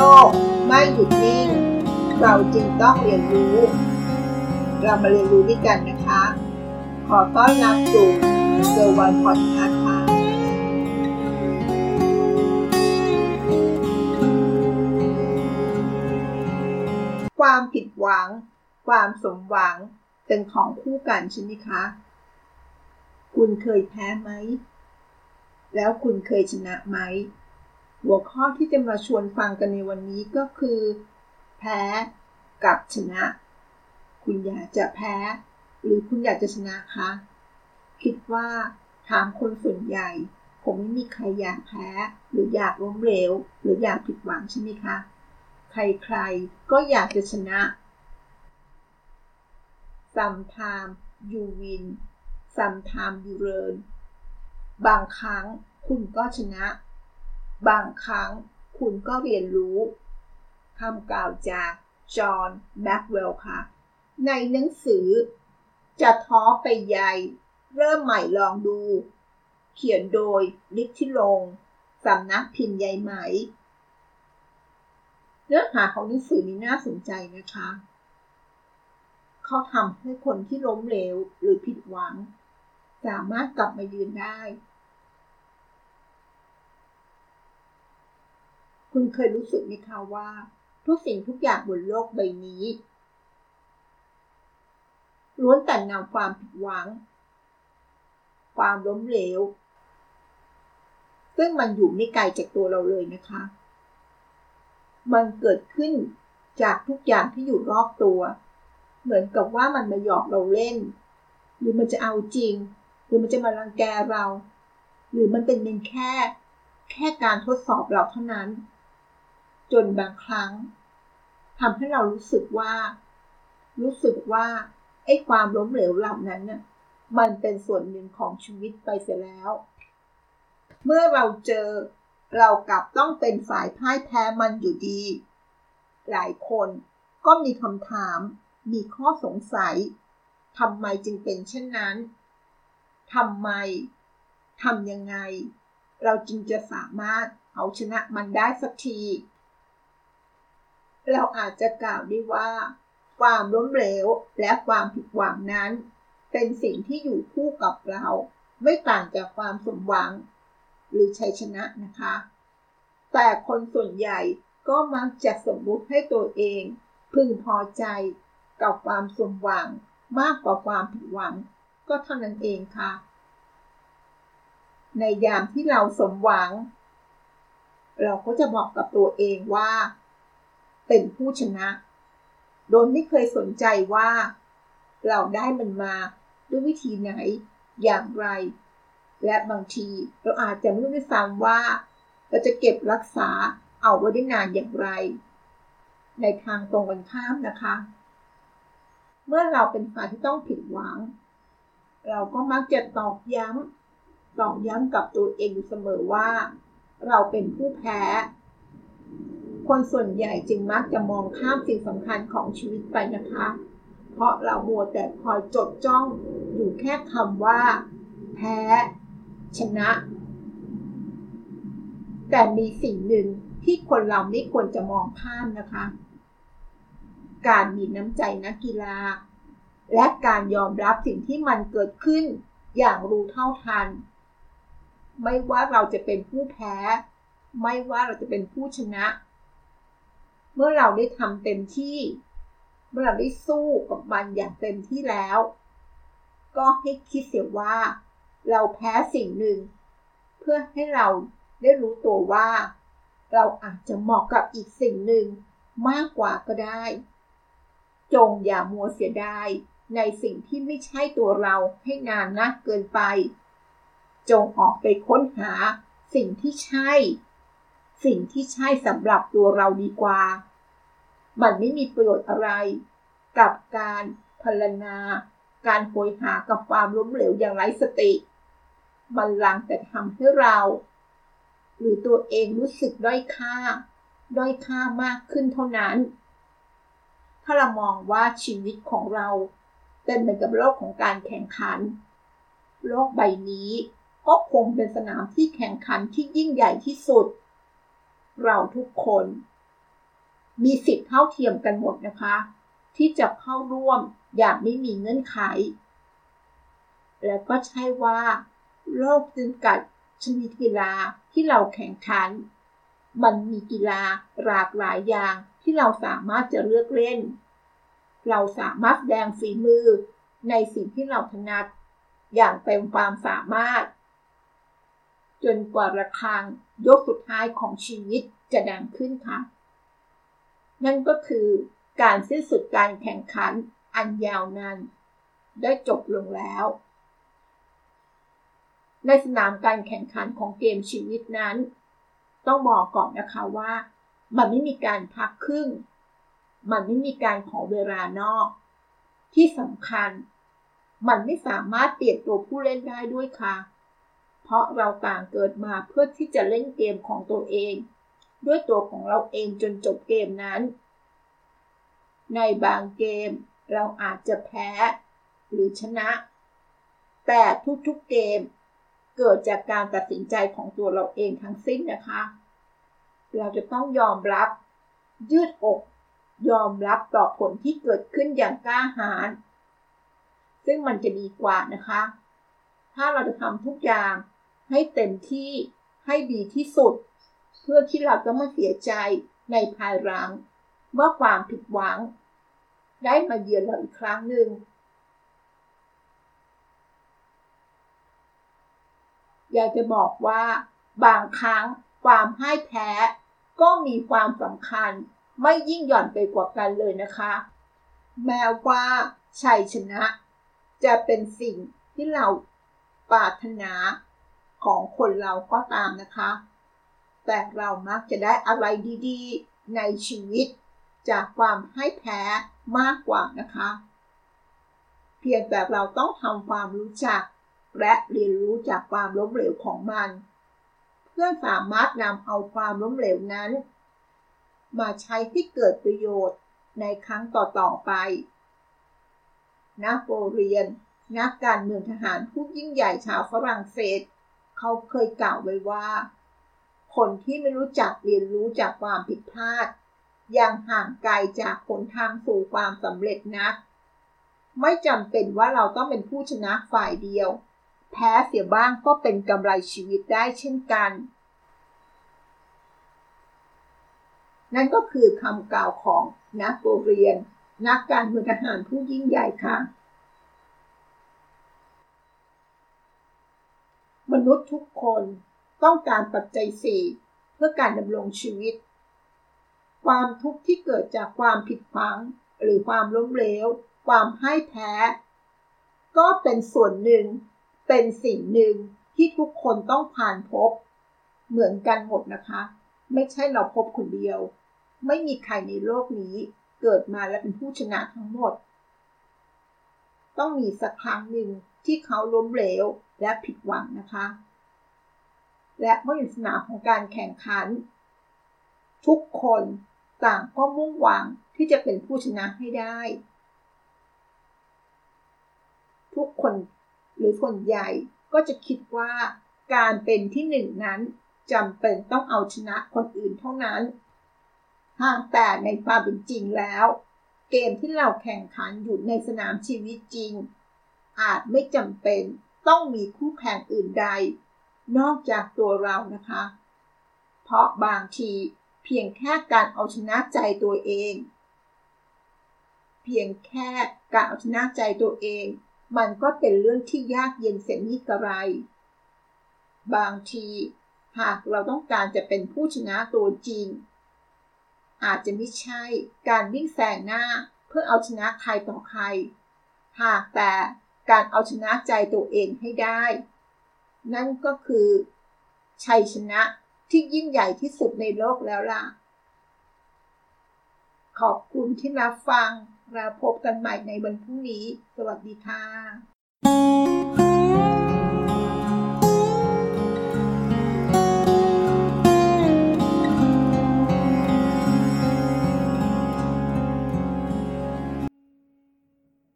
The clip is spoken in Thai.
ลกไม่หยุดนิ่ง เราจึงต้องเรียนรู้ เรามาเรียนรู้ด้วยกันนะคะ ขอต้อนรับสู่เซอร์วันพอดคาส์ค่ะความผิดหวัง ความสมหวังเป็นของคู่กันใช่ไหมคะ คุณเคยแพ้ไหม แล้วคุณเคยชนะไหม หัวข้อที่จะมาชวนฟังกันในวันนี้ก็คือ แพ้กับชนะ คุณอยากจะแพ้ หรือคุณอยากจะชนะคะ คิดว่าถามคนส่วนใหญ่คงไม่มีใครอยากแพ้ หรืออยากล้มเหลวหรืออยากผิดหวังใช่ไหมคะ ใครๆก็อยากจะชนะ sometimes you win sometimes you learn บางครั้งคุณก็ชนะ บางครั้งคุณก็เรียนรู้คำกล่าวจากจอห์นแบ็กเวลค่ะ ในหนังสือ จะท้อไปใหญ่ เริ่มใหม่ลองดู เขียนโดยลิทธิลงสำนักพิมพ์ใยไหม เนื้อหาของหนังสือนี้น่าสนใจนะคะ เขาทำให้คนที่ล้มเหลวหรือผิดหวัง สามารถกลับมายืนได้ คุณเคยรู้สึกไหมคะว่า ทุกสิ่งทุกอย่างบนโลกใบนี้ล้วนแต่นำความผิดหวัง ความล้มเหลว ซึ่งมันอยู่ไม่ไกลจากตัวเราเลยนะคะ มันเกิดขึ้นจากทุกอย่างที่อยู่รอบตัว เหมือนกับว่ามันมาหยอกเราเล่น หรือมันจะเอาจริง หรือมันจะมารังแกเรา หรือมันเป็นเพียงแค่ แค่การทดสอบเราเท่านั้น จนบางครั้งทำให้เรารู้สึกว่า รู้สึกว่าไอ้ความล้มเหลวเหล่านั้นน่ะมันเป็นส่วนหนึ่งของชีวิตไปเสียแล้ว เมื่อเราเจอเรากลับต้องเป็นฝ่ายพ่ายแพ้มันอยู่ดี หลายคนก็มีคำถาม มีข้อสงสัยทำไมจึงเป็นเช่นนั้นทำไมทำยังไง เราจึงจะสามารถเอาชนะมันได้สักที เราอาจจะกล่าวได้ว่า ความล้มเหลวและความผิดหวังนั้น เป็นสิ่งที่อยู่คู่กับเรา ไม่ต่างจากความสมหวัง หรือชัยชนะนะคะ แต่คนส่วนใหญ่ก็มักจะสมมุติให้ตัวเอง พึงพอใจกับความสมหวังมากกว่าความผิดหวัง ก็เท่านั้นเองค่ะ ในยามที่เราสมหวัง เราก็จะบอกกับตัวเองว่า เป็นผู้ชนะ โดยไม่เคยสนใจว่า เราได้มันมาด้วยวิธีไหนอย่างไร และบางทีเราอาจจะไม่รู้ด้วยซ้ำว่า เราจะเก็บรักษาเอาไว้ได้นานอย่างไร ในทางตรงกันข้ามนะคะ เมื่อเราเป็นฝ่ายที่ต้องผิดหวัง เราก็มักจะตอกย้ำตอกย้ำกับตัวเองอยู่เสมอว่า เราเป็นผู้แพ้ คนส่วนใหญ่จึงมักจะมองข้ามสิ่งสำคัญของชีวิตไปนะคะ เพราะเรามัวแต่คอยจดจ้องอยู่แค่คำว่า แพ้ ชนะ แต่มีสิ่งหนึ่งที่คนเราไม่ควรจะมองข้ามนะคะ การมีน้ำใจนักกีฬา และการยอมรับสิ่งที่มันเกิดขึ้นอย่างรู้เท่าทัน ไม่ว่าเราจะเป็นผู้แพ้ ไม่ว่าเราจะเป็นผู้ชนะ มื่อเราได้ทำเต็มที่ เมื่อเราได้สู้กับมันอย่างเต็มที่แล้ว ก็ให้คิดเสียว่า เราแพ้สิ่งหนึ่ง เพื่อให้เราได้รู้ตัวว่า เราอาจจะเหมาะกับอีกสิ่งหนึ่งมากกว่าก็ได้ จงอย่ามัวเสียดายในสิ่งที่ไม่ใช่ตัวเราให้นานนักเกินไป จงออกไปค้นหาสิ่งที่ใช่ สิ่งที่ใช่สำหรับตัวเราดีกว่า มันไม่มีประโยชน์อะไร กับการพรรณนาการโหยหากับความล้มเหลวอย่างไร้สติ มันลังแต่ทำให้เรา หรือตัวเองรู้สึกด้อยค่า ด้อยค่ามากขึ้นเท่านั้น ถ้าเรามองว่าชีวิตของเราเป็นเหมือนกับโลกของการแข่งขัน โลกใบนี้ก็คงเป็นสนามที่แข่งขันที่ยิ่งใหญ่ที่สุด เราทุกคน มีสิทธิ์เท่าเทียมกันหมดนะคะ ที่จะเข้าร่วมอย่างไม่มีเงื่อนไข และก็ใช่ว่า โลกจำกัดชนิดกีฬาที่เราแข่งขัน มันมีกีฬาหลากหลายอย่างที่เราสามารถจะเลือกเล่น เราสามารถแสดงฝีมือในสิ่งที่เราถนัด อย่างเต็มความสามารถ จนกว่าระฆังยกสุดท้ายของชีวิตจะดังขึ้นค่ะ นั่นก็คือการสิ้นสุดการแข่งขันอันยาวนานได้จบลงแล้ว ในสนามการแข่งขันของเกมชีวิตนั้น ต้องบอกก่อนนะคะว่า มันไม่มีการพักครึ่ง มันไม่มีการขอเวลานอก ที่สำคัญ มันไม่สามารถเปลี่ยนตัวผู้เล่นได้ด้วยค่ะ เพราะเราต่างเกิดมาเพื่อที่จะเล่นเกมของตัวเอง ด้วยตัวของเราเองจนจบเกมนั้น ในบางเกมเราอาจจะแพ้หรือชนะ แต่ทุกๆเกมเกิดจากการตัดสินใจของตัวเราเองทั้งสิ้นนะคะ เราจะต้องยอมรับ ยืดอก ยอมรับต่อผลที่เกิดขึ้นอย่างกล้าหาญซึ่งมันจะดีกว่านะคะ ถ้าเราจะทำทุกอย่างให้เต็มที่ให้ดีที่สุด เพื่อที่เราจะไม่เสียใจในภายหลังเมื่อความผิดหวัง ได้มาเยือนเราอีกครั้งหนึ่ง อยากจะบอกว่าบางครั้งความพ่ายแพ้ ก็มีความสำคัญไม่ยิ่งหย่อนไปกว่ากันเลยนะคะ แม้ว่าชัยชนะ จะเป็นสิ่งที่เราปรารถนาของคนเราก็ตามนะคะ แต่เรามักจะได้อะไรดีๆ ในชีวิต จากความให้แพ้มากกว่านะคะ เพียงแต่เราต้องทำความรู้จัก และเรียนรู้จากความล้มเหลวของมัน เพื่อสามารถนำเอาความล้มเหลวนั้น มาใช้ที่เกิดประโยชน์ในครั้งต่อๆไปนโปเลียน นักการเมืองทหารผู้ยิ่งใหญ่ชาวฝรั่งเศส เขาเคยกล่าวไว้ว่า คนที่ไม่รู้จักเรียนรู้จากความผิดพลาด ยังห่างไกลจากผลทางสู่ความสำเร็จนัก ไม่จำเป็นว่าเราต้องเป็นผู้ชนะฝ่ายเดียว แพ้เสียบ้างก็เป็นกำไรชีวิตได้เช่นกัน นั่นก็คือคำกล่าวของนโปเลียน นักการเมืองทหารผู้ยิ่งใหญ่ค่ะมนุษย์ทุกคน ต้องการปัจจัยสี่เพื่อการดำรงชีวิต ความทุกข์ที่เกิดจากความผิดพลัง หรือความล้มเหลว ความให้แพ้ ก็เป็นส่วนหนึ่ง เป็นสิ่งหนึ่งที่ทุกคนต้องผ่านพบ เหมือนกันหมดนะคะ ไม่ใช่เราพบคนเดียว ไม่มีใครในโลกนี้เกิดมาและเป็นผู้ชนะทั้งหมด ต้องมีสักครั้งหนึ่งที่เขาล้มเหลวและผิดหวังนะคะ และเมื่ออยู่สนามของการแข่งขัน ทุกคนต่างก็มุ่งหวังที่จะเป็นผู้ชนะให้ได้ ทุกคนหรือคนใหญ่ก็จะคิดว่าการเป็นที่หนึ่งนั้นจำเป็นต้องเอาชนะคนอื่นเท่านั้นหากแต่ในความเป็นจริงแล้ว เกมที่เราแข่งขันอยู่ในสนามชีวิตจริง อาจไม่จำเป็นต้องมีคู่แข่งอื่นใด นอกจากตัวเรานะคะ เพราะบางทีเพียงแค่การเอาชนะใจตัวเอง เพียงแค่การเอาชนะใจตัวเอง มันก็เป็นเรื่องที่ยากเย็นเสียนิกระไร บางทีหากเราต้องการจะเป็นผู้ชนะตัวจริง อาจจะไม่ใช่การวิ่งแซงหน้าเพื่อเอาชนะใครต่อใคร หากแต่การเอาชนะใจตัวเองให้ได้ นั่นก็คือ ชัยชนะที่ยิ่งใหญ่ที่สุดในโลกแล้วล่ะ ขอบคุณที่รับฟังเราพบกันใหม่ในวันพรุ่งนี้ สวัสดีค่ะ